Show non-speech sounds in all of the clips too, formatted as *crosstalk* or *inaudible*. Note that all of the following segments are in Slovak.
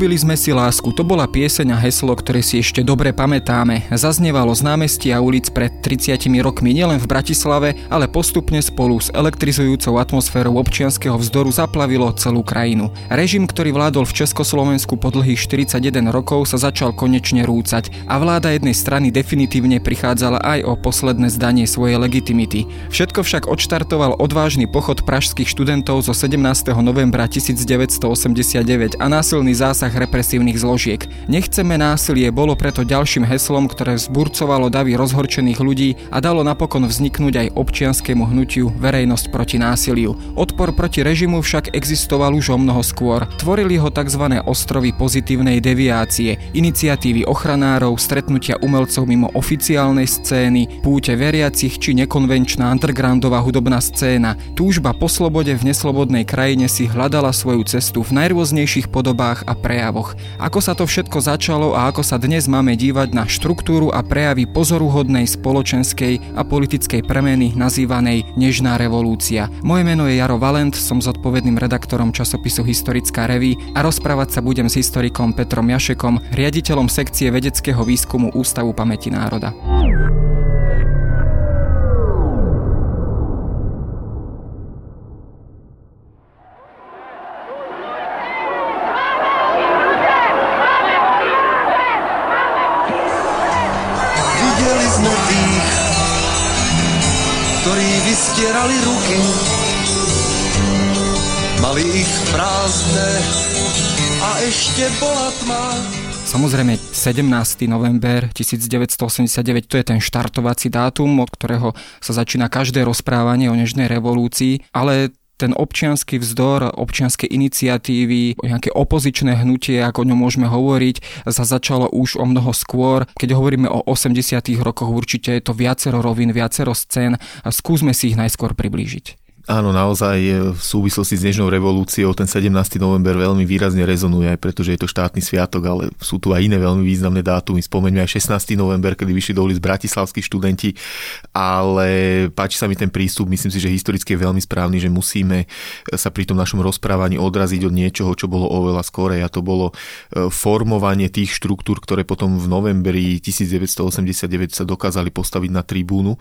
Slúbili sme si lásku, to bola pieseň a heslo, ktoré si ešte dobre pamätáme. Zaznevalo z a ulic pred 30 rokmi nielen v Bratislave, ale postupne spolu s elektrizujúcou atmosférou občianského vzdoru zaplavilo celú krajinu. Režim, ktorý vládol v Československu po dlhých 41 rokov, sa začal konečne rúcať a vláda jednej strany definitívne prichádzala aj o posledné zdanie svojej legitimity. Všetko však odštartoval odvážny pochod pražských študentov zo 17. novembra 1989 a násilný zásah represívnych zložiek. Nechceme násilie bolo preto ďalším heslom, ktoré vzburcovalo davy rozhorčených ľudí a dalo napokon vzniknúť aj občianskému hnutiu Verejnosť proti násiliu. Odpor proti režimu však existoval už o mnoho skôr. Tvorili ho tzv. ostrovy pozitívnej deviácie, iniciatívy ochranárov, stretnutia umelcov mimo oficiálnej scény, púte veriacich či nekonvenčná undergroundová hudobná scéna. Túžba po slobode v neslobodnej krajine si hľadala svoju cestu v najrôznejších podobách a prejavoch. Ako sa to všetko začalo a ako sa dnes máme dívať na štruktúru a prejavy pozoruhodnej spoločenskej a politickej premeny nazývanej Nežná revolúcia. Moje meno je Jaro Valent, som zodpovedným redaktorom časopisu Historická reví a rozprávať sa budem s historikom Petrom Jašekom, riaditeľom sekcie vedeckého výskumu Ústavu pamäti národa. Prázdne a ešte bola tma. Samozrejme, 17. november 1989, to je ten štartovací dátum, od ktorého sa začína každé rozprávanie o nežnej revolúcii, ale ten občianský vzdor, občianske iniciatívy, nejaké opozičné hnutie, ako o ňom môžeme hovoriť, sa začalo už o mnoho skôr. Keď hovoríme o 80. rokoch, určite je to viacero rovín, viacero scén. Skúsme si ich najskôr priblížiť. Áno, naozaj e, v súvislosti s dnešnou revolúciou ten 17. november veľmi výrazne rezonuje, aj pretože je to štátny sviatok, ale sú tu aj iné veľmi významné dátumy. Spomeňme aj 16. november, kedy vyšli do ulic bratislavskí študenti, ale páči sa mi ten prístup, myslím si, že historicky je veľmi správny, že musíme sa pri tom našom rozprávaní odraziť od niečoho, čo bolo oveľa skorej a to bolo e, formovanie tých štruktúr, ktoré potom v novembri 1989 sa dokázali postaviť na tribúnu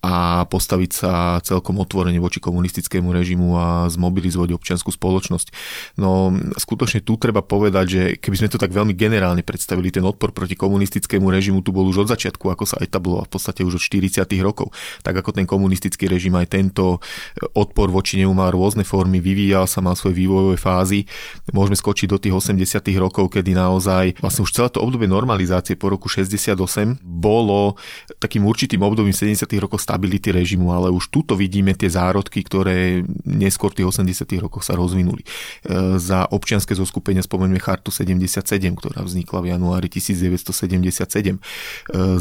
a postaviť sa celkom otvorene voči komunistickému režimu a zmobilizovať občianskú spoločnosť. No skutočne tu treba povedať, že keby sme to tak veľmi generálne predstavili, ten odpor proti komunistickému režimu tu bol už od začiatku, ako sa etabloval v podstate už od 40. rokov. Tak ako ten komunistický režim aj tento odpor voči nemu mal rôzne formy, vyvíjal sa, mal svoje vývojové fázy. Môžeme skočiť do tých 80. rokov, kedy naozaj vlastne už celé to obdobie normalizácie po roku 68 bolo takým určitým obdobím 70. rokov stability režimu, ale už tuto vidíme tie zárodky, ktoré neskôr v tých 80 rokoch sa rozvinuli. E, za občianske zoskupenia spomeňme Chartu 77, ktorá vznikla v januári 1977. E,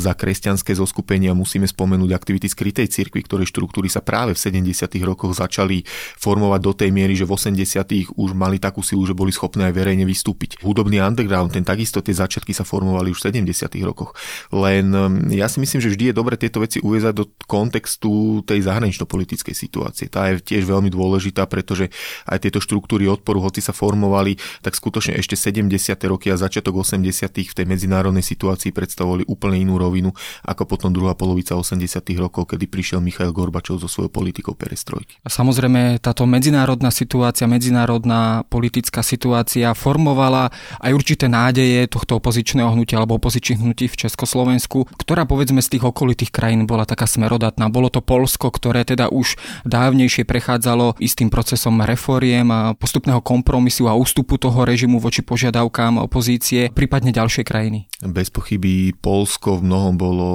za kresťanské zoskupenia musíme spomenúť aktivity skrytej cirkvi, ktoré štruktúry sa práve v 70 rokoch začali formovať do tej miery, že v 80 už mali takú silu, že boli schopné aj verejne vystúpiť. Hudobný underground, ten takisto tie začiatky sa formovali už v 70 rokoch. Len ja si myslím, že vždy je dobre tieto veci uviezať do kontextu tej zahranično-politickej situácie. Tá je tiež veľmi dôležitá, pretože aj tieto štruktúry odporu, hoci sa formovali, tak skutočne ešte 70. roky a začiatok 80. v tej medzinárodnej situácii predstavovali úplne inú rovinu ako potom druhá polovica 80. rokov, kedy prišiel Michail Gorbačov so svojou politikou perestrojky. A samozrejme táto medzinárodná situácia, medzinárodná politická situácia formovala aj určité nádeje tohto opozičného hnutia alebo opozičných hnutí v Československu, ktorá povedzme z tých okolitých krajín bola taká smerodá podstatná. Bolo to Polsko, ktoré teda už dávnejšie prechádzalo istým procesom reforiem a postupného kompromisu a ústupu toho režimu voči požiadavkám opozície, prípadne ďalšie krajiny. Bez pochyby Polsko v mnohom bolo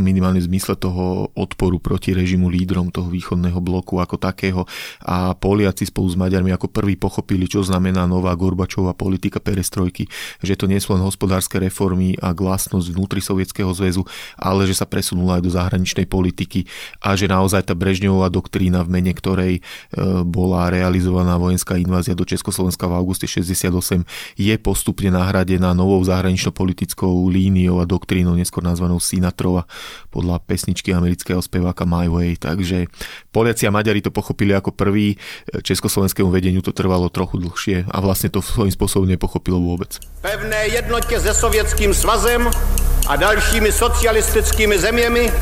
minimálne v zmysle toho odporu proti režimu lídrom toho východného bloku ako takého a Poliaci spolu s Maďarmi ako prví pochopili, čo znamená nová Gorbačová politika perestrojky, že to nie sú len hospodárske reformy a glasnosť vnútri Sovietskeho zväzu, ale že sa presunula aj do zahraničnej politiky politiky a že naozaj tá Brežňová doktrína, v mene ktorej e, bola realizovaná vojenská invázia do Československa v auguste 68, je postupne nahradená novou zahranično-politickou líniou a doktrínou, neskôr nazvanou Sinatrova, podľa pesničky amerického speváka My Way. Takže Poliaci a Maďari to pochopili ako prvý, československému vedeniu to trvalo trochu dlhšie a vlastne to svojím spôsobom nepochopilo vôbec. Pevné jednotě se Sovětským svazem a dalšími socialistickými zeměmi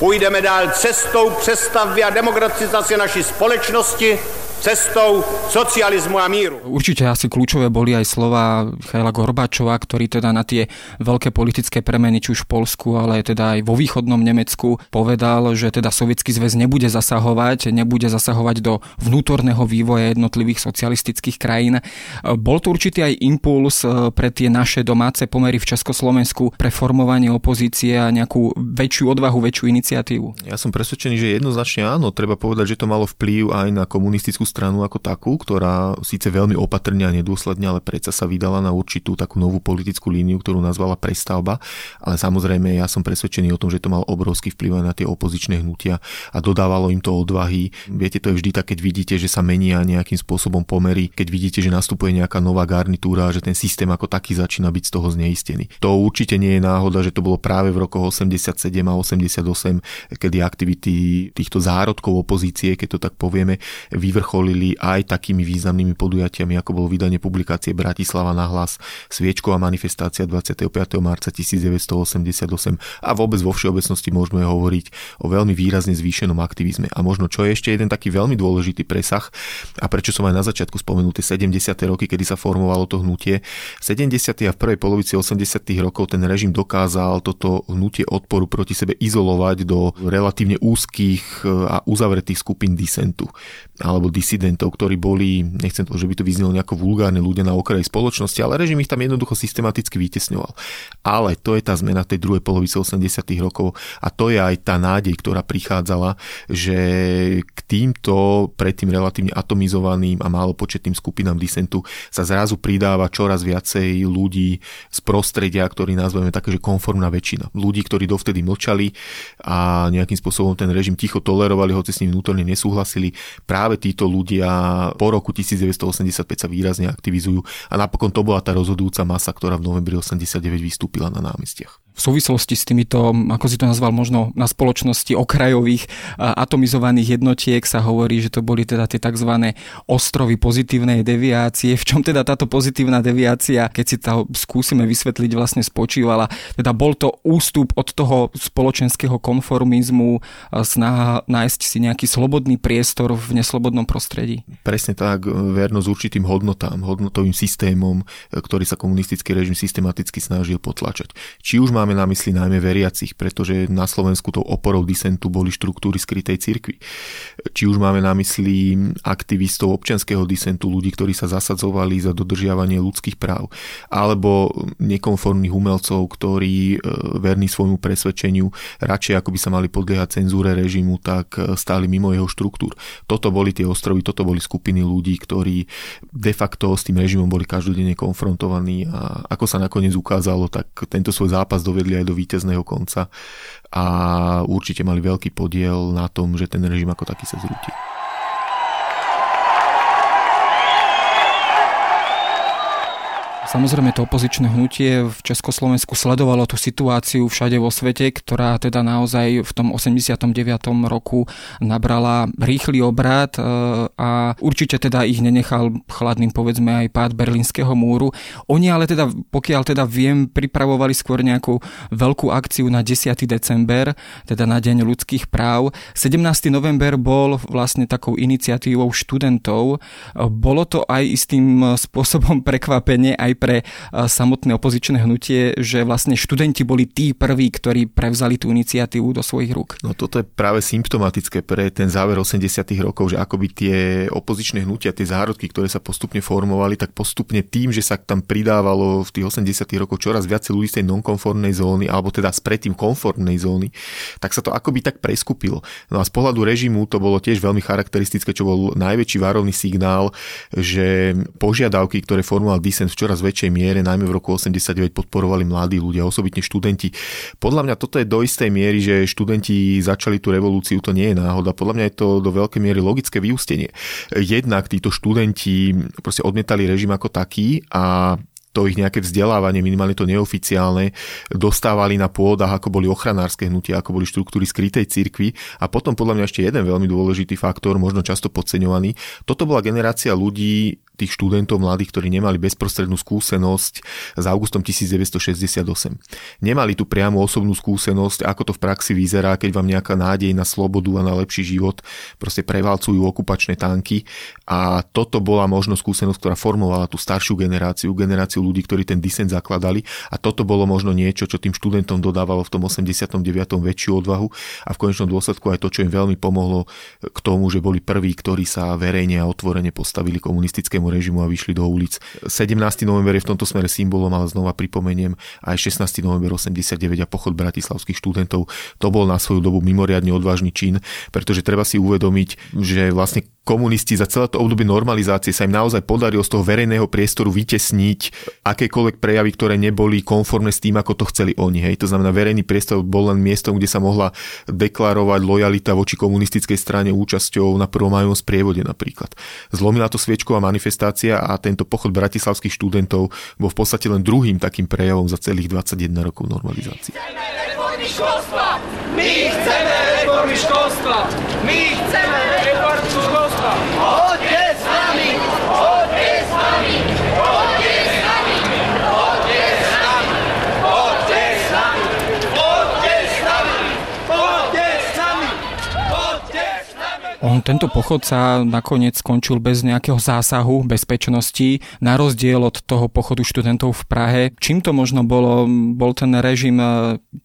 půjdeme dál cestou přestavby a demokratizace naší společnosti cestou socializmu a míru. Určite asi kľúčové boli aj slova Michaila Gorbačova, ktorý teda na tie veľké politické premeny, či už v Polsku, ale teda aj vo východnom Nemecku povedal, že teda Sovietský zväz nebude zasahovať, nebude zasahovať do vnútorného vývoja jednotlivých socialistických krajín. Bol to určitý aj impuls eh, pre tie naše domáce pomery v Československu pre formovanie opozície a nejakú väčšiu odvahu, väčšiu iniciatívu? Ja som presvedčený, že jednoznačne áno. Treba povedať, že to malo vplyv aj na komunistickú stranu ako takú, ktorá síce veľmi opatrne a nedôsledne, ale predsa sa vydala na určitú takú novú politickú líniu, ktorú nazvala prestavba. Ale samozrejme ja som presvedčený o tom, že to mal obrovský vplyv aj na tie opozičné hnutia a dodávalo im to odvahy. Viete, to je vždy tak, keď vidíte, že sa menia nejakým spôsobom pomery, keď vidíte, že nastupuje nejaká nová garnitúra, že ten systém ako taký začína byť z toho zneistený. To určite nie je náhoda, že to bolo práve v rokoch 87 a 88, kedy aktivity týchto zárodkov opozície, keď to tak povieme, vyvrcholili vrcholili aj takými významnými podujatiami, ako bol vydanie publikácie Bratislava na hlas, sviečková manifestácia 25. marca 1988 a vôbec vo všeobecnosti môžeme hovoriť o veľmi výrazne zvýšenom aktivizme. A možno čo je ešte jeden taký veľmi dôležitý presah a prečo som aj na začiatku spomenul tie 70. roky, kedy sa formovalo to hnutie. 70. a v prvej polovici 80. rokov ten režim dokázal toto hnutie odporu proti sebe izolovať do relatívne úzkých a uzavretých skupín disentu alebo disidentov, ktorí boli, nechcem to, že by to vyznelo nejako vulgárne ľudia na okraji spoločnosti, ale režim ich tam jednoducho systematicky vytesňoval. Ale to je tá zmena tej druhej polovice 80. rokov a to je aj tá nádej, ktorá prichádzala, že k týmto predtým relatívne atomizovaným a málo početným skupinám disentu sa zrazu pridáva čoraz viacej ľudí z prostredia, ktorý nazveme také, že konformná väčšina. Ľudí, ktorí dovtedy mlčali a nejakým spôsobom ten režim ticho tolerovali, hoci s ním vnútorne nesúhlasili. Práve títo ľudia po roku 1985 sa výrazne aktivizujú a napokon to bola tá rozhodujúca masa, ktorá v novembri 89 vystúpila na námestiach v súvislosti s týmito, ako si to nazval, možno na spoločnosti okrajových atomizovaných jednotiek sa hovorí, že to boli teda tie tzv. ostrovy pozitívnej deviácie. V čom teda táto pozitívna deviácia, keď si to skúsime vysvetliť, vlastne spočívala? Teda bol to ústup od toho spoločenského konformizmu, snaha nájsť si nejaký slobodný priestor v neslobodnom prostredí? Presne tak, vernosť určitým hodnotám, hodnotovým systémom, ktorý sa komunistický režim systematicky snažil potlačať. Či už máme máme na mysli najmä veriacich, pretože na Slovensku tou oporou disentu boli štruktúry skrytej cirkvi. Či už máme na mysli aktivistov občianského disentu, ľudí, ktorí sa zasadzovali za dodržiavanie ľudských práv, alebo nekonformných umelcov, ktorí e, verní svojmu presvedčeniu, radšej ako by sa mali podliehať cenzúre režimu, tak e, stáli mimo jeho štruktúr. Toto boli tie ostrovy, toto boli skupiny ľudí, ktorí de facto s tým režimom boli každodenne konfrontovaní a ako sa nakoniec ukázalo, tak tento svoj zápas dovedli dovedli aj do víťazného konca a určite mali veľký podiel na tom, že ten režim ako taký sa zrútil. Samozrejme to opozičné hnutie v Československu sledovalo tú situáciu všade vo svete, ktorá teda naozaj v tom 89. roku nabrala rýchly obrad e, a určite teda ich nenechal chladným povedzme aj pád berlínskeho múru. Oni ale teda, pokiaľ teda viem, pripravovali skôr nejakú veľkú akciu na 10. december, teda na Deň ľudských práv. 17. november bol vlastne takou iniciatívou študentov. Bolo to aj istým spôsobom prekvapenie aj pre samotné opozičné hnutie, že vlastne študenti boli tí prví, ktorí prevzali tú iniciatívu do svojich rúk. No toto je práve symptomatické pre ten záver 80. rokov, že akoby tie opozičné hnutia, tie zárodky, ktoré sa postupne formovali, tak postupne tým, že sa tam pridávalo v tých 80. rokoch čoraz viacej ľudí z tej nonkonformnej zóny, alebo teda z predtým konformnej zóny, tak sa to akoby tak preskupilo. No a z pohľadu režimu to bolo tiež veľmi charakteristické, čo bol najväčší varovný signál, že požiadavky, ktoré formoval disent v čoraz miere, najmä v roku 89 podporovali mladí ľudia, osobitne študenti. Podľa mňa toto je do istej miery, že študenti začali tú revolúciu, to nie je náhoda. Podľa mňa je to do veľkej miery logické vyústenie. Jednak títo študenti proste odmietali režim ako taký a to ich nejaké vzdelávanie, minimálne to neoficiálne, dostávali na pôdach, ako boli ochranárske hnutia, ako boli štruktúry skrytej cirkvi. A potom podľa mňa ešte jeden veľmi dôležitý faktor, možno často podceňovaný, toto bola generácia ľudí, tých študentov mladých, ktorí nemali bezprostrednú skúsenosť s augustom 1968. Nemali tu priamu osobnú skúsenosť, ako to v praxi vyzerá, keď vám nejaká nádej na slobodu a na lepší život proste prevalcujú okupačné tanky. A toto bola možno skúsenosť, ktorá formovala tú staršiu generáciu, generáciu ľudí, ktorí ten disent zakladali. A toto bolo možno niečo, čo tým študentom dodávalo v tom 89. väčšiu odvahu a v konečnom dôsledku aj to, čo im veľmi pomohlo k tomu, že boli prví, ktorí sa verejne a otvorene postavili komunistickému režimu a vyšli do ulic. 17. november je v tomto smere symbolom, ale znova pripomeniem aj 16. november 89 a pochod bratislavských študentov. To bol na svoju dobu mimoriadne odvážny čin, pretože treba si uvedomiť, že vlastne komunisti za celé to obdobie normalizácie sa im naozaj podarilo z toho verejného priestoru vytesniť akékoľvek prejavy, ktoré neboli konformné s tým, ako to chceli oni. Hej. To znamená, verejný priestor bol len miestom, kde sa mohla deklarovať lojalita voči komunistickej strane účasťou na prvom majovom sprievode napríklad. Zlomila to sviečková manifestácia a tento pochod bratislavských študentov bol v podstate len druhým takým prejavom za celých 21 rokov normalizácie. My chceme reformy školstva! My chceme reformy On, tento pochod sa nakoniec skončil bez nejakého zásahu bezpečnosti, na rozdiel od toho pochodu študentov v Prahe. Čím to možno bolo? Bol ten režim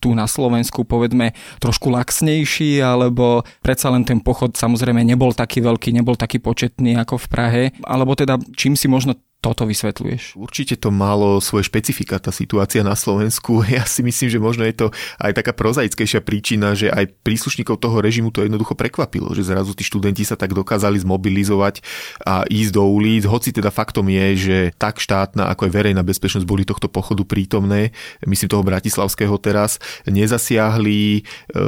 tu na Slovensku povedzme trošku laxnejší, alebo predsa len ten pochod samozrejme nebol taký veľký, nebol taký početný ako v Prahe, alebo teda čím si možno toto vysvetľuješ? Určite to malo svoje špecifika, tá situácia na Slovensku. *laughs* Ja si myslím, že možno je to aj taká prozaickejšia príčina, že aj príslušníkov toho režimu to jednoducho prekvapilo, že zrazu tí študenti sa tak dokázali zmobilizovať a ísť do ulic, hoci teda faktom je, že tak štátna ako aj verejná bezpečnosť boli tohto pochodu prítomné, myslím toho bratislavského teraz, nezasiahli, e,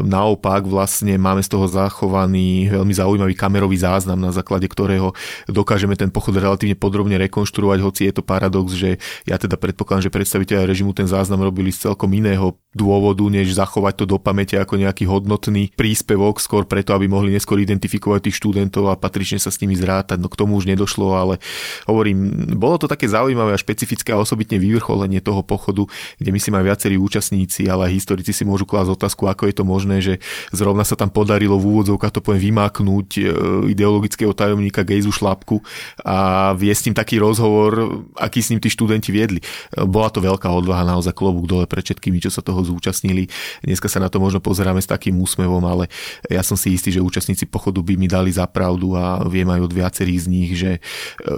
naopak vlastne máme z toho zachovaný veľmi zaujímavý kamerový záznam, na základe ktorého dokážeme ten pochod relatívne podrobne rekonštruovať rekonštruovať, hoci je to paradox, že ja teda predpokladám, že predstaviteľe režimu ten záznam robili z celkom iného dôvodu, než zachovať to do pamäte ako nejaký hodnotný príspevok, skôr preto, aby mohli neskôr identifikovať tých študentov a patrične sa s nimi zrátať. No k tomu už nedošlo, ale hovorím, bolo to také zaujímavé a špecifické a osobitne vyvrcholenie toho pochodu, kde myslím aj viacerí účastníci, ale aj historici si môžu klásť otázku, ako je to možné, že zrovna sa tam podarilo v úvodzovkách to poviem vymáknúť e, ideologického tajomníka Gejzu Šlapku a viesť tým taký rozhovor rozhovor, aký s ním tí študenti viedli. Bola to veľká odvaha, naozaj klobúk dole pred všetkými, čo sa toho zúčastnili. Dneska sa na to možno pozeráme s takým úsmevom, ale ja som si istý, že účastníci pochodu by mi dali za pravdu a viem aj od viacerých z nich, že e,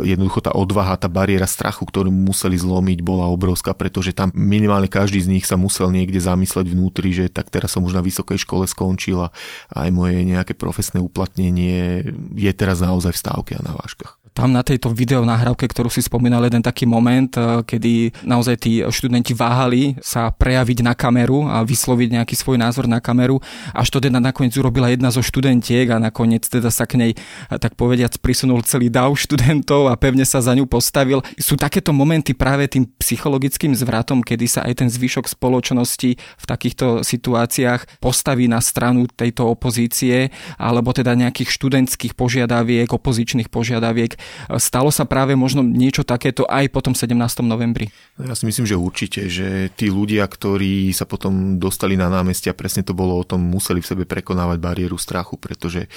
jednoducho tá odvaha, tá bariéra strachu, ktorú museli zlomiť, bola obrovská, pretože tam minimálne každý z nich sa musel niekde zamysleť vnútri, že tak teraz som už na vysokej škole skončil a aj moje nejaké profesné uplatnenie je teraz naozaj v stávke a na váškach. Tam na tejto videonahrávke, ktorú si spomínal, jeden taký moment, eh, kedy naozaj tí študenti váhali sa prejaviť na kameru a vysloviť nejaký svoj názor na kameru, až to teda nakoniec urobila jedna zo študentiek a nakoniec teda sa k nej, eh, tak povediac, prisunul celý dav študentov a pevne sa za ňu postavil. Sú takéto momenty práve tým psychologickým zvratom, kedy sa aj ten zvyšok spoločnosti v takýchto situáciách postaví na stranu tejto opozície alebo teda nejakých študentských požiadaviek, opozičných požiadaviek Stalo sa práve možno niečo takéto aj po tom 17. novembri? Ja si myslím, že určite, že tí ľudia, ktorí sa potom dostali na námestia, presne to bolo o tom, museli v sebe prekonávať bariéru strachu, pretože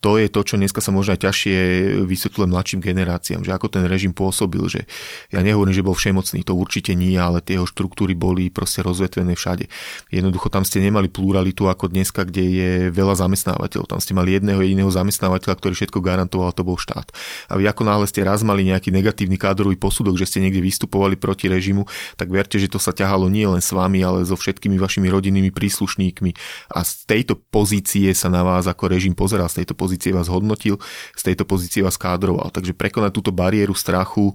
to je to, čo dneska sa možno aj ťažšie vysvetľuje mladším generáciám, že ako ten režim pôsobil, že ja nehovorím, že bol všemocný, to určite nie, ale tie jeho štruktúry boli proste rozvetvené všade. Jednoducho tam ste nemali pluralitu ako dneska, kde je veľa zamestnávateľov. Tam ste mali jedného jediného zamestnávateľa, ktorý všetko garantoval, to bol štát. A vy ako náhle ste raz mali nejaký negatívny kádrový posudok, že ste niekde vystupovali proti režimu, tak verte, že to sa ťahalo nie len s vami, ale so všetkými vašimi rodinnými príslušníkmi. A z tejto pozície sa na vás ako režim pozeral, z tejto pozície vás hodnotil, z tejto pozície vás kádroval. Takže prekonať túto bariéru strachu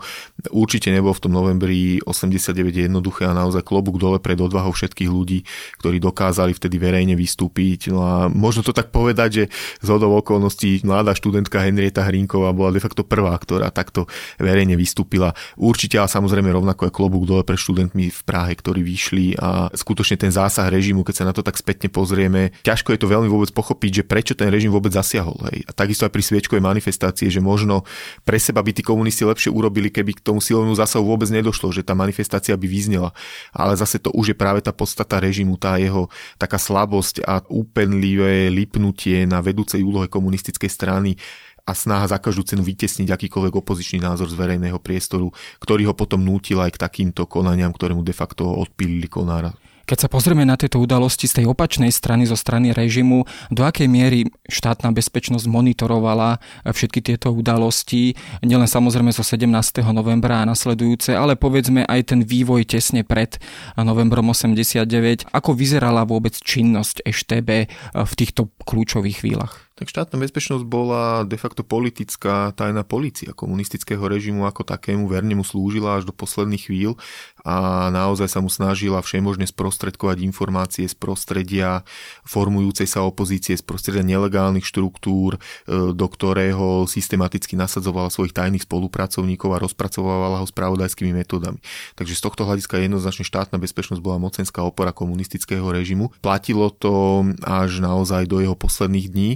určite nebolo v tom novembri 89 jednoduché a naozaj klobúk dole pred odvahou všetkých ľudí, ktorí dokázali vtedy verejne vystúpiť. No a možno to tak povedať, že z hodou okolností mladá študentka Henrieta Hrinková bola de facto prvá, ktorá takto verejne vystúpila. Určite a samozrejme rovnako aj klobúk dole pre študentmi v Prahe, ktorí vyšli a skutočne ten zásah režimu, keď sa na to tak spätne pozrieme, ťažko je to veľmi vôbec pochopiť, že prečo ten režim vôbec zasiahol. Hej. A takisto aj pri sviečkovej manifestácie, že možno pre seba by tí komunisti lepšie urobili, keby k tomu silovému zásahu vôbec nedošlo, že tá manifestácia by vyznela. Ale zase to už je práve tá podstata režimu, tá jeho taká slabosť a úpenlivé lipnutie na vedúcej úlohe komunistickej strany a snaha za každú cenu vytesniť akýkoľvek opozičný názor z verejného priestoru, ktorý ho potom nútil aj k takýmto konaniam, ktoré mu de facto odpílili konára. Keď sa pozrieme na tieto udalosti z tej opačnej strany, zo strany režimu, do akej miery štátna bezpečnosť monitorovala všetky tieto udalosti, nielen samozrejme zo 17. novembra a nasledujúce, ale povedzme aj ten vývoj tesne pred novembrom 89. Ako vyzerala vôbec činnosť EŠTB v týchto kľúčových chvíľach? Tak štátna bezpečnosť bola de facto politická tajná policia komunistického režimu ako takému, verne mu slúžila až do posledných chvíľ a naozaj sa mu snažila všemožne sprostredkovať informácie z prostredia formujúcej sa opozície, z prostredia nelegálnych štruktúr, e, do ktorého systematicky nasadzovala svojich tajných spolupracovníkov a rozpracovávala ho spravodajskými metodami. Takže z tohto hľadiska jednoznačne štátna bezpečnosť bola mocenská opora komunistického režimu. Platilo to až naozaj do jeho posledných dní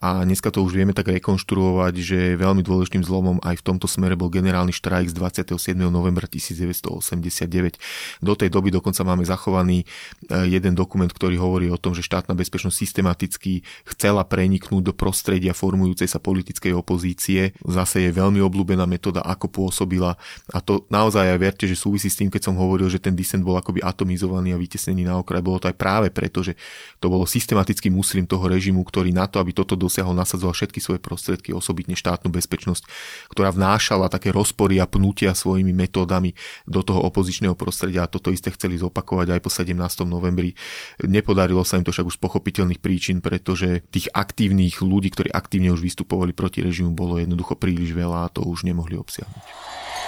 a dneska to už vieme tak rekonštruovať, že veľmi dôležitým zlomom aj v tomto smere bol generálny štrajk z 27. novembra 1989. Do tej doby dokonca máme zachovaný e, jeden dokument, ktorý hovorí o tom, že štátna bezpečnosť systematicky chcela preniknúť do prostredia formujúcej sa politickej opozície. Zase je veľmi obľúbená metóda, ako pôsobila a to naozaj aj verte, že súvisí s tým, keď som hovoril, že ten disent bol akoby atomizovaný a vytesnený na okraj. Bolo to aj práve preto, že to bolo systematický muslim toho režimu, ktorý na to, aby toto dosiahol, nasadzoval všetky svoje prostriedky, osobitne štátnu bezpečnosť, ktorá vnášala také rozpory a pnutia svojimi metódami do toho opozičného prostredia a toto isté chceli zopakovať aj po 17. novembri. Nepodarilo sa im to však už z pochopiteľných príčin, pretože tých aktívnych ľudí, ktorí aktívne už vystupovali proti režimu, bolo jednoducho príliš veľa a to už nemohli obsiahnuť.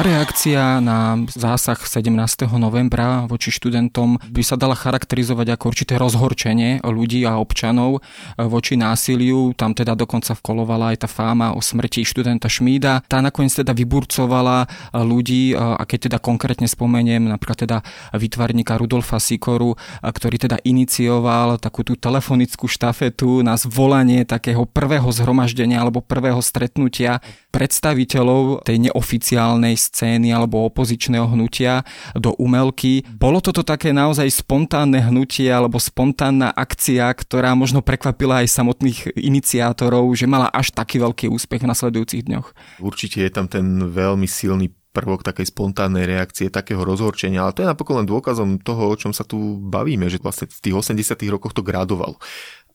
Reakcia na zásah 17. novembra voči študentom by sa dala charakterizovať ako určité rozhorčenie ľudí a občanov voči násiliu. Tam teda dokonca vkolovala aj tá fáma o smrti študenta Šmída. Tá nakoniec teda vyburcovala ľudí a keď teda konkrétne spomeniem napríklad teda vytvarníka Rudolfa Sikoru, ktorý teda inicioval takú tú telefonickú štafetu na zvolanie takého prvého zhromaždenia alebo prvého stretnutia predstaviteľov tej neoficiálnej scény alebo opozičného hnutia do umelky. Bolo toto také naozaj spontánne hnutie alebo spontánna akcia, ktorá možno prekvapila aj samotných iniciátorov, že mala až taký veľký úspech v nasledujúcich dňoch? Určite je tam ten veľmi silný prvok takej spontánnej reakcie, takého rozhorčenia, ale to je napokon len dôkazom toho, o čom sa tu bavíme, že vlastne v tých 80 rokoch to gradovalo.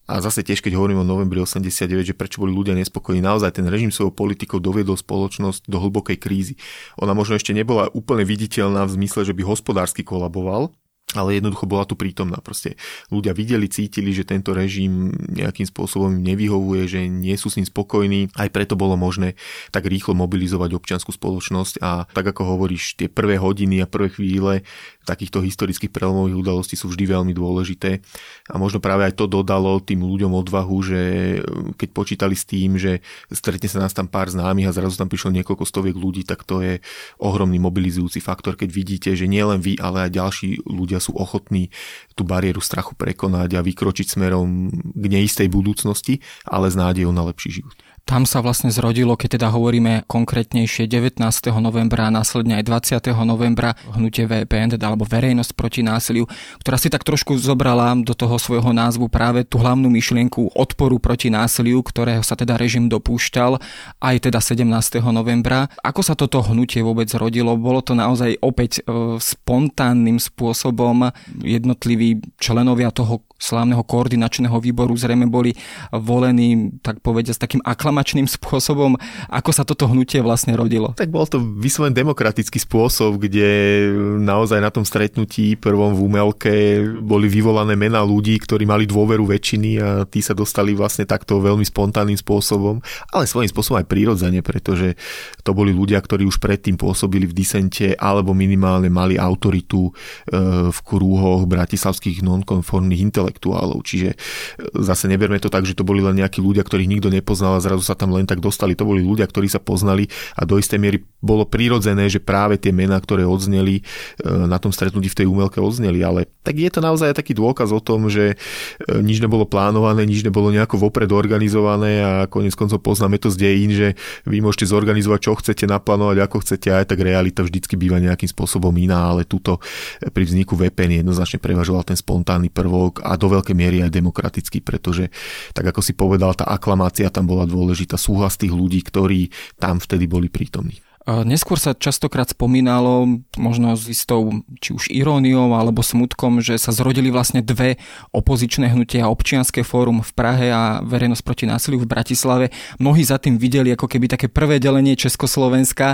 A zase tiež, keď hovorím o novembri 89, že prečo boli ľudia nespokojní, naozaj ten režim svojou politikou doviedol spoločnosť do hlbokej krízy. Ona možno ešte nebola úplne viditeľná v zmysle, že by hospodársky kolaboval, ale jednoducho bola tu prítomná. Proste ľudia videli, cítili, že tento režim nejakým spôsobom nevyhovuje, že nie sú s ním spokojní. Aj preto bolo možné tak rýchlo mobilizovať občianskú spoločnosť a tak ako hovoríš, tie prvé hodiny a prvé chvíle takýchto historických prelomových udalostí sú vždy veľmi dôležité. A možno práve aj to dodalo tým ľuďom odvahu, že keď počítali s tým, že stretne sa nás tam pár známych a zrazu tam prišlo niekoľko stoviek ľudí, tak to je ohromný mobilizujúci faktor, keď vidíte, že nielen vy, ale aj ďalší ľudia ľudia sú ochotní tú bariéru strachu prekonať a vykročiť smerom k neistej budúcnosti, ale s nádejou na lepší život. Tam sa vlastne zrodilo, keď teda hovoríme konkrétnejšie 19. novembra a následne aj 20. novembra hnutie VPN, teda alebo verejnosť proti násiliu, ktorá si tak trošku zobrala do toho svojho názvu práve tú hlavnú myšlienku odporu proti násiliu, ktorého sa teda režim dopúšťal aj teda 17. novembra. Ako sa toto hnutie vôbec rodilo? Bolo to naozaj opäť e, spontánnym spôsobom jednotliví členovia toho slávneho koordinačného výboru zrejme boli volení, tak povedať, s takým aklamačným spôsobom. Ako sa toto hnutie vlastne rodilo? Tak bol to vysloven demokratický spôsob, kde naozaj na tom stretnutí prvom v Umelke boli vyvolané mená ľudí, ktorí mali dôveru väčšiny a tí sa dostali vlastne takto veľmi spontánnym spôsobom, ale svojím spôsobom aj prirodzene, pretože to boli ľudia, ktorí už predtým pôsobili v disente alebo minimálne mali autoritu e, v krúhoch bratislavských nonkonformných intelektuálov. Čiže e, zase neberme to tak, že to boli len nejakí ľudia, ktorých nikto nepoznal a zrazu sa tam len tak dostali. To boli ľudia, ktorí sa poznali a do istej miery bolo prirodzené, že práve tie mená, ktoré odzneli e, na tom stretnutí v tej umelke odzneli. Ale tak je to naozaj taký dôkaz o tom, že e, nič nebolo plánované, nič nebolo nejako vopred organizované a konec koncov poznáme to z dejín, že vy môžete zorganizovať, čo chcete, naplánovať, ako chcete, aj tak realita vždycky býva nejakým spôsobom iná, ale túto pri vzniku VPN jednoznačne prevažoval ten spontánny prvok a do veľkej miery aj demokratický, pretože tak ako si povedal, tá aklamácia tam bola dôležitá, súhlas tých ľudí, ktorí tam vtedy boli prítomní. Neskôr sa častokrát spomínalo, možno s istou či už iróniou alebo smutkom, že sa zrodili vlastne dve opozičné hnutia, občianské fórum v Prahe a verejnosť proti násiliu v Bratislave. Mnohí za tým videli ako keby také prvé delenie Československa.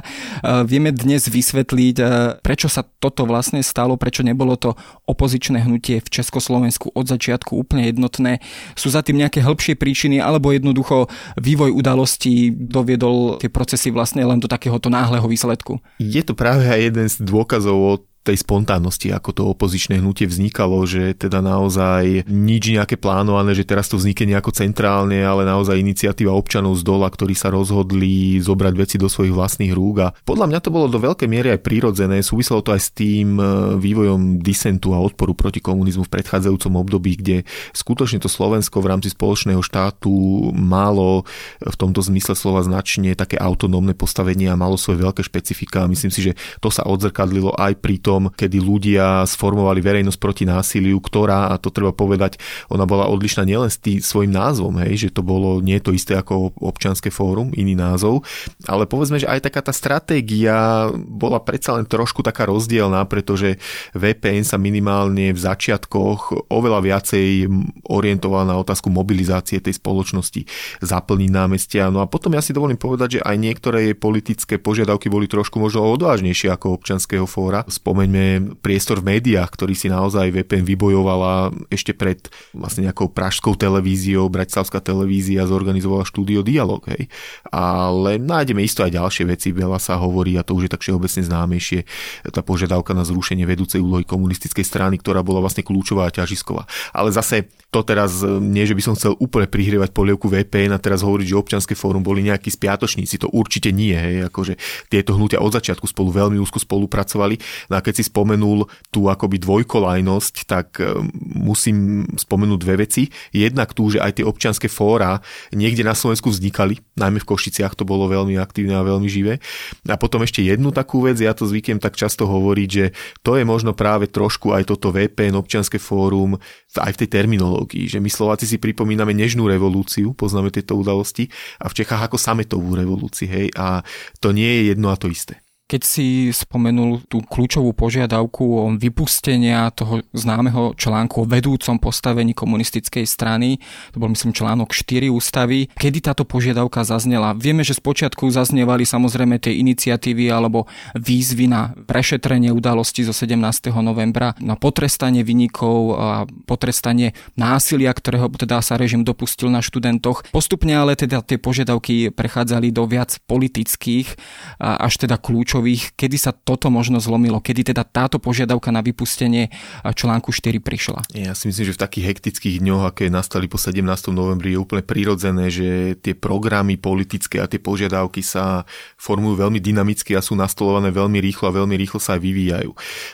Vieme dnes vysvetliť, prečo sa toto vlastne stalo, prečo nebolo to opozičné hnutie v Československu od začiatku úplne jednotné. Sú za tým nejaké hĺbšie príčiny alebo jednoducho vývoj udalostí doviedol tie procesy vlastne len do takéhoto náhleho výsledku. Je to práve aj jeden z dôkazov o tej spontánnosti, ako to opozičné hnutie vznikalo, že teda naozaj nič nejaké plánované, že teraz to vznikne nejako centrálne, ale naozaj iniciatíva občanov z dola, ktorí sa rozhodli zobrať veci do svojich vlastných rúk. A podľa mňa to bolo do veľkej miery aj prírodzené, súviselo to aj s tým e, vývojom disentu a odporu proti komunizmu v predchádzajúcom období, kde skutočne to Slovensko v rámci spoločného štátu malo v tomto zmysle slova značne také autonómne postavenie a malo svoje veľké špecifika. Myslím si, že to sa odzrkadlilo aj pri tom, tom, kedy ľudia sformovali verejnosť proti násiliu, ktorá, a to treba povedať, ona bola odlišná nielen s tým svojim názvom, hej, že to bolo nie to isté ako občianske fórum, iný názov, ale povedzme, že aj taká tá stratégia bola predsa len trošku taká rozdielná, pretože VPN sa minimálne v začiatkoch oveľa viacej orientoval na otázku mobilizácie tej spoločnosti, zaplniť námestia. No a potom ja si dovolím povedať, že aj niektoré politické požiadavky boli trošku možno odvážnejšie ako občanského fóra. Spomen spomeňme priestor v médiách, ktorý si naozaj VPN vybojovala ešte pred vlastne nejakou pražskou televíziou, Bratislavská televízia zorganizovala štúdio Dialog, hej. Ale nájdeme isto aj ďalšie veci, veľa sa hovorí a to už je tak všeobecne známejšie, tá požiadavka na zrušenie vedúcej úlohy komunistickej strany, ktorá bola vlastne kľúčová a ťažisková. Ale zase to teraz nie, že by som chcel úplne prihrievať polievku VPN a teraz hovoriť, že občianske fórum boli nejakí spiatočníci, to určite nie, hej, akože tieto hnutia od začiatku spolu veľmi úzko spolupracovali. No a keď si spomenul tú akoby dvojkolajnosť, tak e, musím spomenúť dve veci. Jednak tu, že aj tie občianske fóra niekde na Slovensku vznikali, najmä v Košiciach to bolo veľmi aktívne a veľmi živé. A potom ešte jednu takú vec, ja to zvyknem tak často hovoriť, že to je možno práve trošku aj toto VPN občianske fórum aj v tej terminológii, že my Slováci si pripomíname nežnú revolúciu, poznáme tieto udalosti a v Čechách ako sametovú revolúciu, hej, a to nie je jedno a to isté. Keď si spomenul tú kľúčovú požiadavku o vypustenia toho známeho článku o vedúcom postavení komunistickej strany, to bol myslím článok 4 ústavy, kedy táto požiadavka zaznela? Vieme, že spočiatku zaznievali samozrejme tie iniciatívy alebo výzvy na prešetrenie udalosti zo 17. novembra, na potrestanie vynikov a potrestanie násilia, ktorého teda sa režim dopustil na študentoch. Postupne ale teda tie požiadavky prechádzali do viac politických až teda kľúčov kľúčových, kedy sa toto možno zlomilo, kedy teda táto požiadavka na vypustenie článku 4 prišla? Ja si myslím, že v takých hektických dňoch, aké nastali po 17. novembri, je úplne prirodzené, že tie programy politické a tie požiadavky sa formujú veľmi dynamicky a sú nastolované veľmi rýchlo a veľmi rýchlo sa aj vyvíjajú.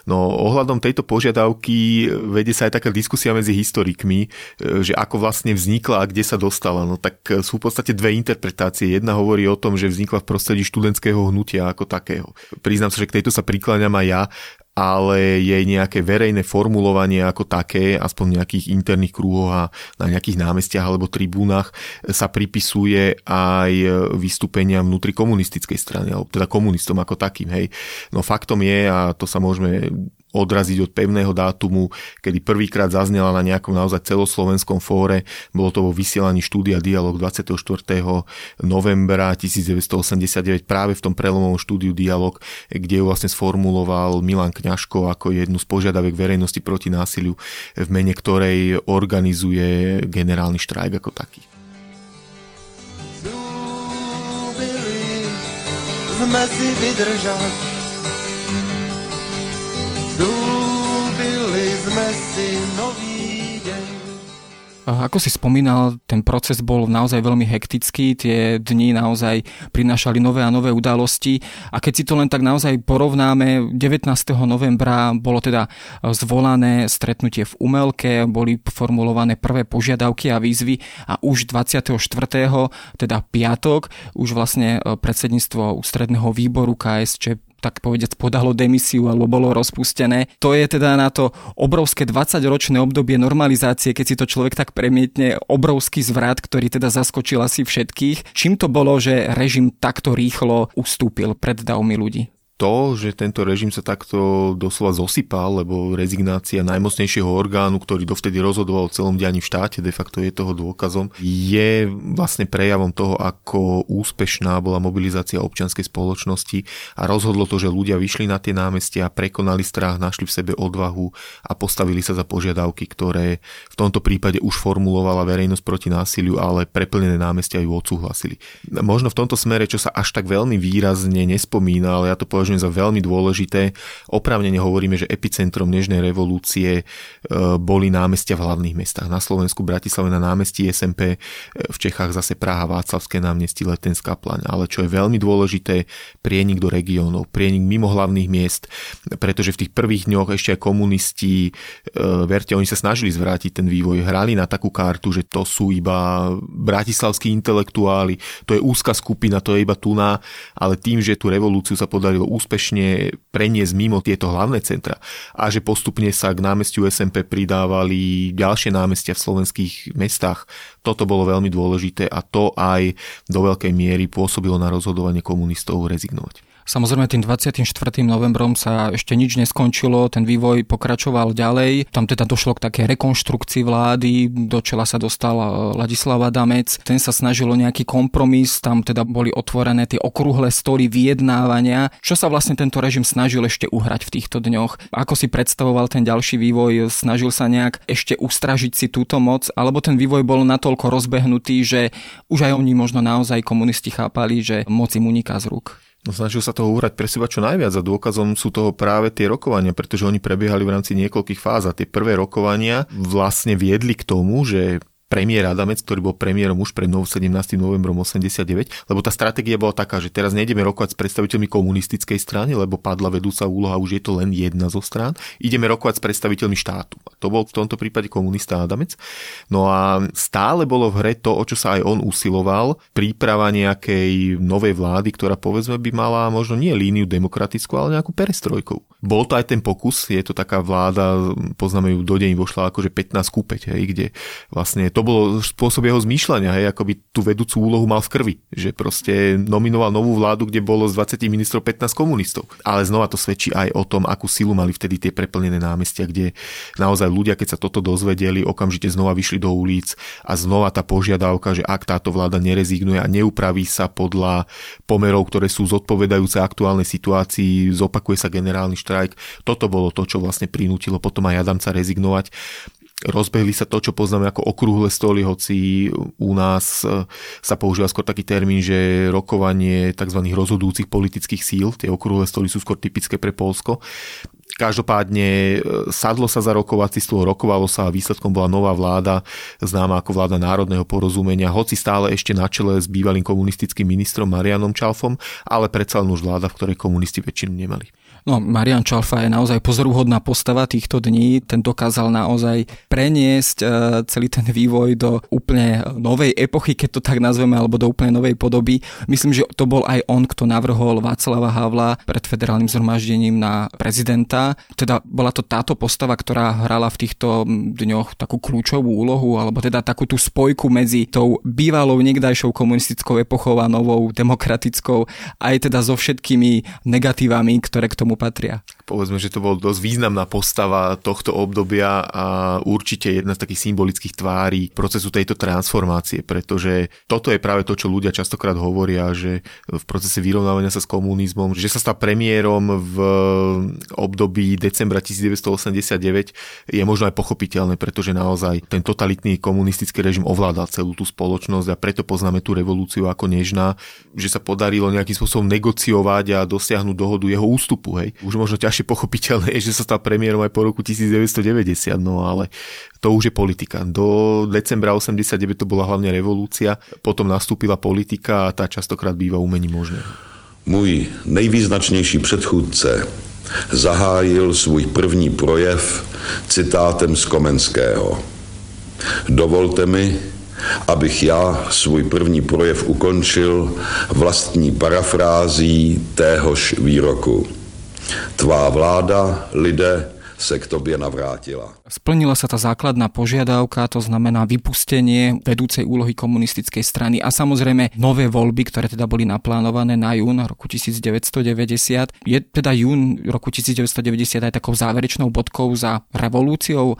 No ohľadom tejto požiadavky vedie sa aj taká diskusia medzi historikmi, e, že ako vlastne vznikla a kde sa dostala. No tak sú v podstate dve interpretácie. Jedna hovorí o tom, že vznikla v prostredí študentského hnutia ako takého. Priznám sa, že k tejto sa prikláňam aj ja, ale jej nejaké verejné formulovanie ako také, aspoň v nejakých interných krúhoch a na nejakých námestiach alebo tribúnach sa pripisuje aj vystúpenia vnútri komunistickej strany, alebo teda komunistom ako takým. Hej. No faktom je, a to sa môžeme odraziť od pevného dátumu, kedy prvýkrát zaznela na nejakom naozaj celoslovenskom fóre. Bolo to vo vysielaní štúdia Dialog 24. novembra 1989 práve v tom prelomovom štúdiu Dialog, kde ju vlastne sformuloval Milan Kňažko ako jednu z požiadavek verejnosti proti násiliu, v mene ktorej organizuje generálny štrajk ako taký. sme si vydržať si nový deň. Ako si spomínal, ten proces bol naozaj veľmi hektický, tie dni naozaj prinášali nové a nové udalosti a keď si to len tak naozaj porovnáme, 19. novembra bolo teda zvolané stretnutie v Umelke, boli formulované prvé požiadavky a výzvy a už 24. teda piatok, už vlastne predsedníctvo ústredného výboru KSČ tak povedať podalo demisiu alebo bolo rozpustené. To je teda na to obrovské 20-ročné obdobie normalizácie, keď si to človek tak premietne, obrovský zvrat, ktorý teda zaskočil asi všetkých. Čím to bolo, že režim takto rýchlo ustúpil pred davmi ľudí? To, že tento režim sa takto doslova zosypal, lebo rezignácia najmocnejšieho orgánu, ktorý dovtedy rozhodoval o celom dianí v štáte, de facto je toho dôkazom, je vlastne prejavom toho, ako úspešná bola mobilizácia občianskej spoločnosti a rozhodlo to, že ľudia vyšli na tie námestia, prekonali strach, našli v sebe odvahu a postavili sa za požiadavky, ktoré v tomto prípade už formulovala verejnosť proti násiliu, ale preplnené námestia ju odsúhlasili. Možno v tomto smere, čo sa až tak veľmi výrazne nespomína, ale ja to povedal, považujem za veľmi dôležité. Oprávnene hovoríme, že epicentrom dnešnej revolúcie e, boli námestia v hlavných mestách. Na Slovensku, Bratislave na námestí SMP, e, v Čechách zase Praha, Václavské námestí, Letenská plaň. Ale čo je veľmi dôležité, prienik do regiónov, prienik mimo hlavných miest, pretože v tých prvých dňoch ešte aj komunisti, e, verte, oni sa snažili zvrátiť ten vývoj, hrali na takú kartu, že to sú iba bratislavskí intelektuáli, to je úzka skupina, to je iba tuná, ale tým, že tú revolúciu sa podarilo úspešne preniesť mimo tieto hlavné centra a že postupne sa k námestiu SMP pridávali ďalšie námestia v slovenských mestách. Toto bolo veľmi dôležité a to aj do veľkej miery pôsobilo na rozhodovanie komunistov rezignovať. Samozrejme tým 24. novembrom sa ešte nič neskončilo, ten vývoj pokračoval ďalej. Tam teda došlo k také rekonštrukcii vlády, do čela sa dostal eh, Ladislava Damec. Ten sa snažilo nejaký kompromis, tam teda boli otvorené tie okrúhle stoly vyjednávania. Čo sa vlastne tento režim snažil ešte uhrať v týchto dňoch? Ako si predstavoval ten ďalší vývoj? Snažil sa nejak ešte ustražiť si túto moc? Alebo ten vývoj bol natoľko rozbehnutý, že už aj oni možno naozaj komunisti chápali, že moc im uniká z rúk? No, snažil sa toho úrať pre seba čo najviac a dôkazom sú toho práve tie rokovania, pretože oni prebiehali v rámci niekoľkých fáz a tie prvé rokovania vlastne viedli k tomu, že premiér Adamec, ktorý bol premiérom už pred 17. novembrom 89, lebo tá stratégia bola taká, že teraz nejdeme rokovať s predstaviteľmi komunistickej strany, lebo padla vedúca úloha, už je to len jedna zo strán. Ideme rokovať s predstaviteľmi štátu. A to bol v tomto prípade komunista Adamec. No a stále bolo v hre to, o čo sa aj on usiloval, príprava nejakej novej vlády, ktorá povedzme by mala možno nie líniu demokratickú, ale nejakú perestrojkou. Bol to aj ten pokus, je to taká vláda, poznáme ju do deň vošla akože 15 kúpeť, hej, kde vlastne to bolo spôsob jeho zmýšľania, hej, ako by tú vedúcu úlohu mal v krvi, že proste nominoval novú vládu, kde bolo z 20 ministrov 15 komunistov. Ale znova to svedčí aj o tom, akú silu mali vtedy tie preplnené námestia, kde naozaj ľudia, keď sa toto dozvedeli, okamžite znova vyšli do ulic a znova tá požiadavka, že ak táto vláda nerezignuje a neupraví sa podľa pomerov, ktoré sú zodpovedajúce aktuálnej situácii, zopakuje sa generálny štrajk. Toto bolo to, čo vlastne prinútilo potom aj Adamca rezignovať rozbehli sa to, čo poznáme ako okrúhle stoly, hoci u nás e, sa používa skôr taký termín, že rokovanie tzv. rozhodujúcich politických síl, tie okrúhle stoly sú skôr typické pre Polsko. Každopádne e, sadlo sa za rokovací stôl, rokovalo sa a výsledkom bola nová vláda, známa ako vláda národného porozumenia, hoci stále ešte na čele s bývalým komunistickým ministrom Marianom Čalfom, ale predsa len už vláda, v ktorej komunisti väčšinu nemali. No, Marian Čalfa je naozaj pozoruhodná postava týchto dní. Ten dokázal naozaj preniesť e, celý ten vývoj do úplne novej epochy, keď to tak nazveme, alebo do úplne novej podoby. Myslím, že to bol aj on, kto navrhol Václava Havla pred federálnym zhromaždením na prezidenta. Teda bola to táto postava, ktorá hrala v týchto dňoch takú kľúčovú úlohu, alebo teda takú tú spojku medzi tou bývalou niekdajšou komunistickou epochou a novou demokratickou, aj teda so všetkými negatívami, ktoré k tomu patria. Povedzme, že to bol dosť významná postava tohto obdobia a určite jedna z takých symbolických tvári procesu tejto transformácie, pretože toto je práve to, čo ľudia častokrát hovoria, že v procese vyrovnávania sa s komunizmom, že sa stal premiérom v období decembra 1989 je možno aj pochopiteľné, pretože naozaj ten totalitný komunistický režim ovládal celú tú spoločnosť a preto poznáme tú revolúciu ako nežná, že sa podarilo nejakým spôsobom negociovať a dosiahnuť dohodu jeho ústupu. Hej. Už možno ťažšie pochopiteľné je, že sa stal premiérom aj po roku 1990, no ale to už je politika. Do decembra 89 to bola hlavne revolúcia, potom nastúpila politika a tá častokrát býva umení možné. Můj nejvýznačnější předchůdce zahájil svůj první projev citátem z Komenského. Dovolte mi, abych já svůj první projev ukončil vlastní parafrází téhož výroku. Tvá vláda, lidé, se k tobě navrátila. Splnila sa tá základná požiadavka, to znamená vypustenie vedúcej úlohy komunistickej strany a samozrejme nové voľby, ktoré teda boli naplánované na jún roku 1990. Je teda jún roku 1990 aj takou záverečnou bodkou za revolúciou. E,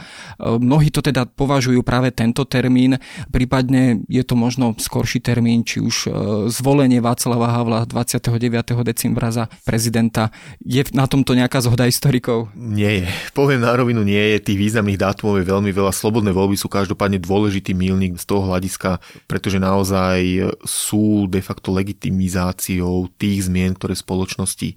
mnohí to teda považujú práve tento termín, prípadne je to možno skorší termín, či už e, zvolenie Václava Havla 29. decembra za prezidenta. Je na tomto nejaká zhoda historikov? Nie je poviem na rovinu, nie je tých významných dátumov je veľmi veľa. Slobodné voľby sú každopádne dôležitý milník z toho hľadiska, pretože naozaj sú de facto legitimizáciou tých zmien, ktoré spoločnosti e,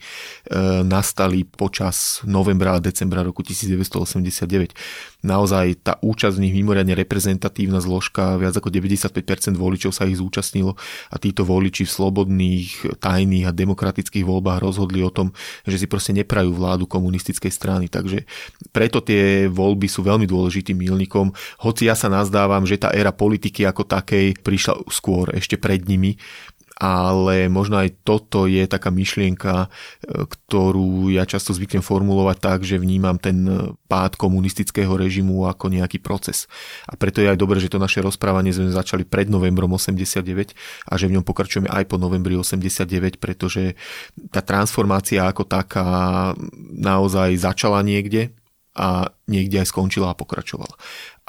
nastali počas novembra a decembra roku 1989 naozaj tá účasť v nich mimoriadne reprezentatívna zložka, viac ako 95% voličov sa ich zúčastnilo a títo voliči v slobodných, tajných a demokratických voľbách rozhodli o tom, že si proste neprajú vládu komunistickej strany. Takže preto tie voľby sú veľmi dôležitým milníkom, hoci ja sa nazdávam, že tá éra politiky ako takej prišla skôr ešte pred nimi, ale možno aj toto je taká myšlienka, e, ktorú ja často zvyknem formulovať tak, že vnímam ten pád komunistického režimu ako nejaký proces. A preto je aj dobré, že to naše rozprávanie sme začali pred novembrom 89 a že v ňom pokračujeme aj po novembri 89, pretože tá transformácia ako taká naozaj začala niekde a niekde aj skončila a pokračovala.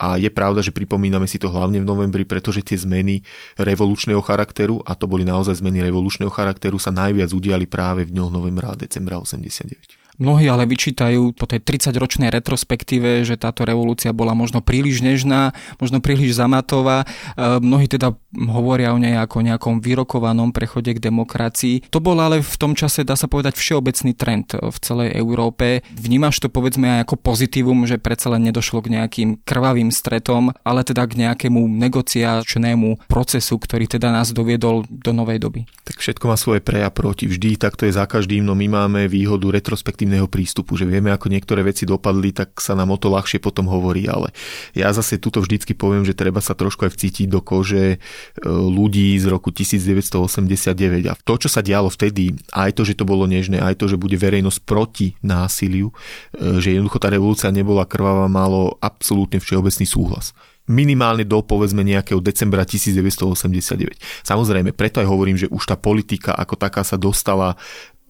A je pravda, že pripomíname si to hlavne v novembri, pretože tie zmeny revolučného charakteru, a to boli naozaj zmeny revolučného charakteru, sa najviac udiali práve v dňoch novembra a decembra 89. Mnohí ale vyčítajú po tej 30-ročnej retrospektíve, že táto revolúcia bola možno príliš nežná, možno príliš zamatová. E, mnohí teda hovoria o nej ako nejakom vyrokovanom prechode k demokracii. To bol ale v tom čase, dá sa povedať, všeobecný trend v celej Európe. Vnímaš to povedzme aj ako pozitívum, že predsa len nedošlo k nejakým krvavým stretom, ale teda k nejakému negociačnému procesu, ktorý teda nás doviedol do novej doby. Tak všetko má svoje pre a proti. Vždy takto je za každým, no my máme výhodu retrospektívne pozitívneho prístupu, že vieme, ako niektoré veci dopadli, tak sa nám o to ľahšie potom hovorí, ale ja zase tuto vždycky poviem, že treba sa trošku aj vcítiť do kože e, ľudí z roku 1989 a to, čo sa dialo vtedy, aj to, že to bolo nežné, aj to, že bude verejnosť proti násiliu, e, že jednoducho tá revolúcia nebola krvavá, malo absolútne všeobecný súhlas minimálne do povedzme nejakého decembra 1989. Samozrejme, preto aj hovorím, že už tá politika ako taká sa dostala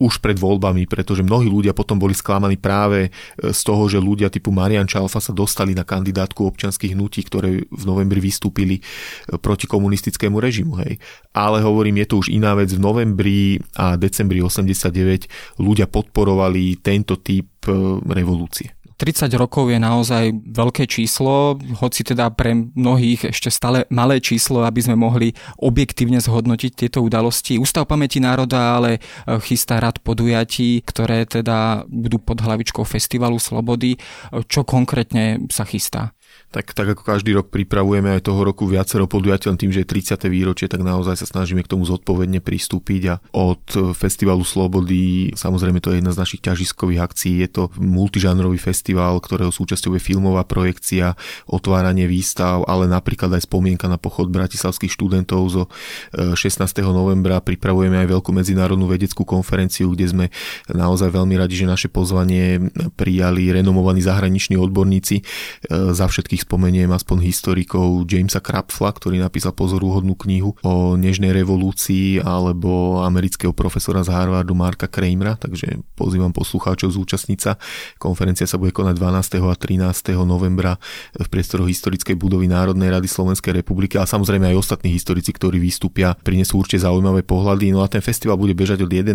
už pred voľbami, pretože mnohí ľudia potom boli sklamaní práve e, z toho, že ľudia typu Marian Čalfa sa dostali na kandidátku občanských hnutí, ktoré v novembri vystúpili e, proti komunistickému režimu. Hej. Ale hovorím, je to už iná vec. V novembri a decembri 89 ľudia podporovali tento typ e, revolúcie. 30 rokov je naozaj veľké číslo, hoci teda pre mnohých ešte stále malé číslo, aby sme mohli objektívne zhodnotiť tieto udalosti. Ústav pamäti národa ale e, chystá rad podujatí, ktoré teda budú pod hlavičkou Festivalu Slobody. Čo konkrétne sa chystá? Tak, tak ako každý rok pripravujeme aj toho roku viacero podujateľ tým, že je 30. výročie, tak naozaj sa snažíme k tomu zodpovedne pristúpiť a od Festivalu Slobody, samozrejme to je jedna z našich ťažiskových akcií, je to multižánrový festival, ktorého súčasťou je filmová projekcia, otváranie výstav, ale napríklad aj spomienka na pochod bratislavských študentov zo 16. E, novembra pripravujeme aj veľkú medzinárodnú vedeckú konferenciu, kde sme naozaj veľmi radi, že naše pozvanie prijali renomovaní zahraniční odborníci e, za všetkých ich spomeniem aspoň historikov Jamesa Krapfla, ktorý napísal pozorúhodnú knihu o nežnej revolúcii, alebo amerického profesora z Harvardu Marka Kramera, takže pozývam poslucháčov zúčastniť sa. Konferencia sa bude konať 12. a 13. novembra v priestoroch historickej budovy Národnej rady Slovenskej republiky a samozrejme aj ostatní historici, ktorí vystúpia, prinesú určite zaujímavé pohľady. No a ten festival bude bežať od 11.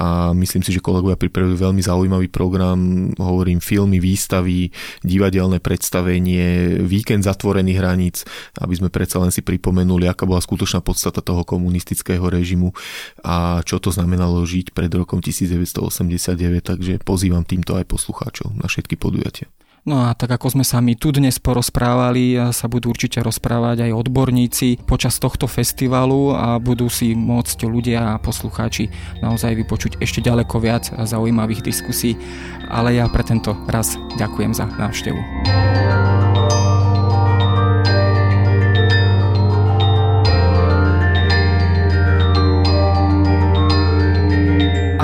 a myslím si, že kolegovia pripravujú veľmi zaujímavý program, hovorím filmy, výstavy, divadelné predstavenie vytvorenie víkend zatvorených hraníc, aby sme predsa len si pripomenuli, aká bola skutočná podstata toho komunistického režimu a čo to znamenalo žiť pred rokom 1989, takže pozývam týmto aj poslucháčov na všetky podujatia. No a tak ako sme sa my tu dnes porozprávali, sa budú určite rozprávať aj odborníci počas tohto festivalu a budú si môcť ľudia a poslucháči naozaj vypočuť ešte ďaleko viac zaujímavých diskusí. Ale ja pre tento raz ďakujem za návštevu.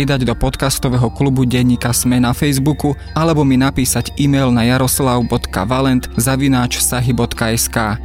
pridať do podcastového klubu Denníka Sme na Facebooku alebo mi napísať e-mail na jaroslav.valent zavináč sahy.sk.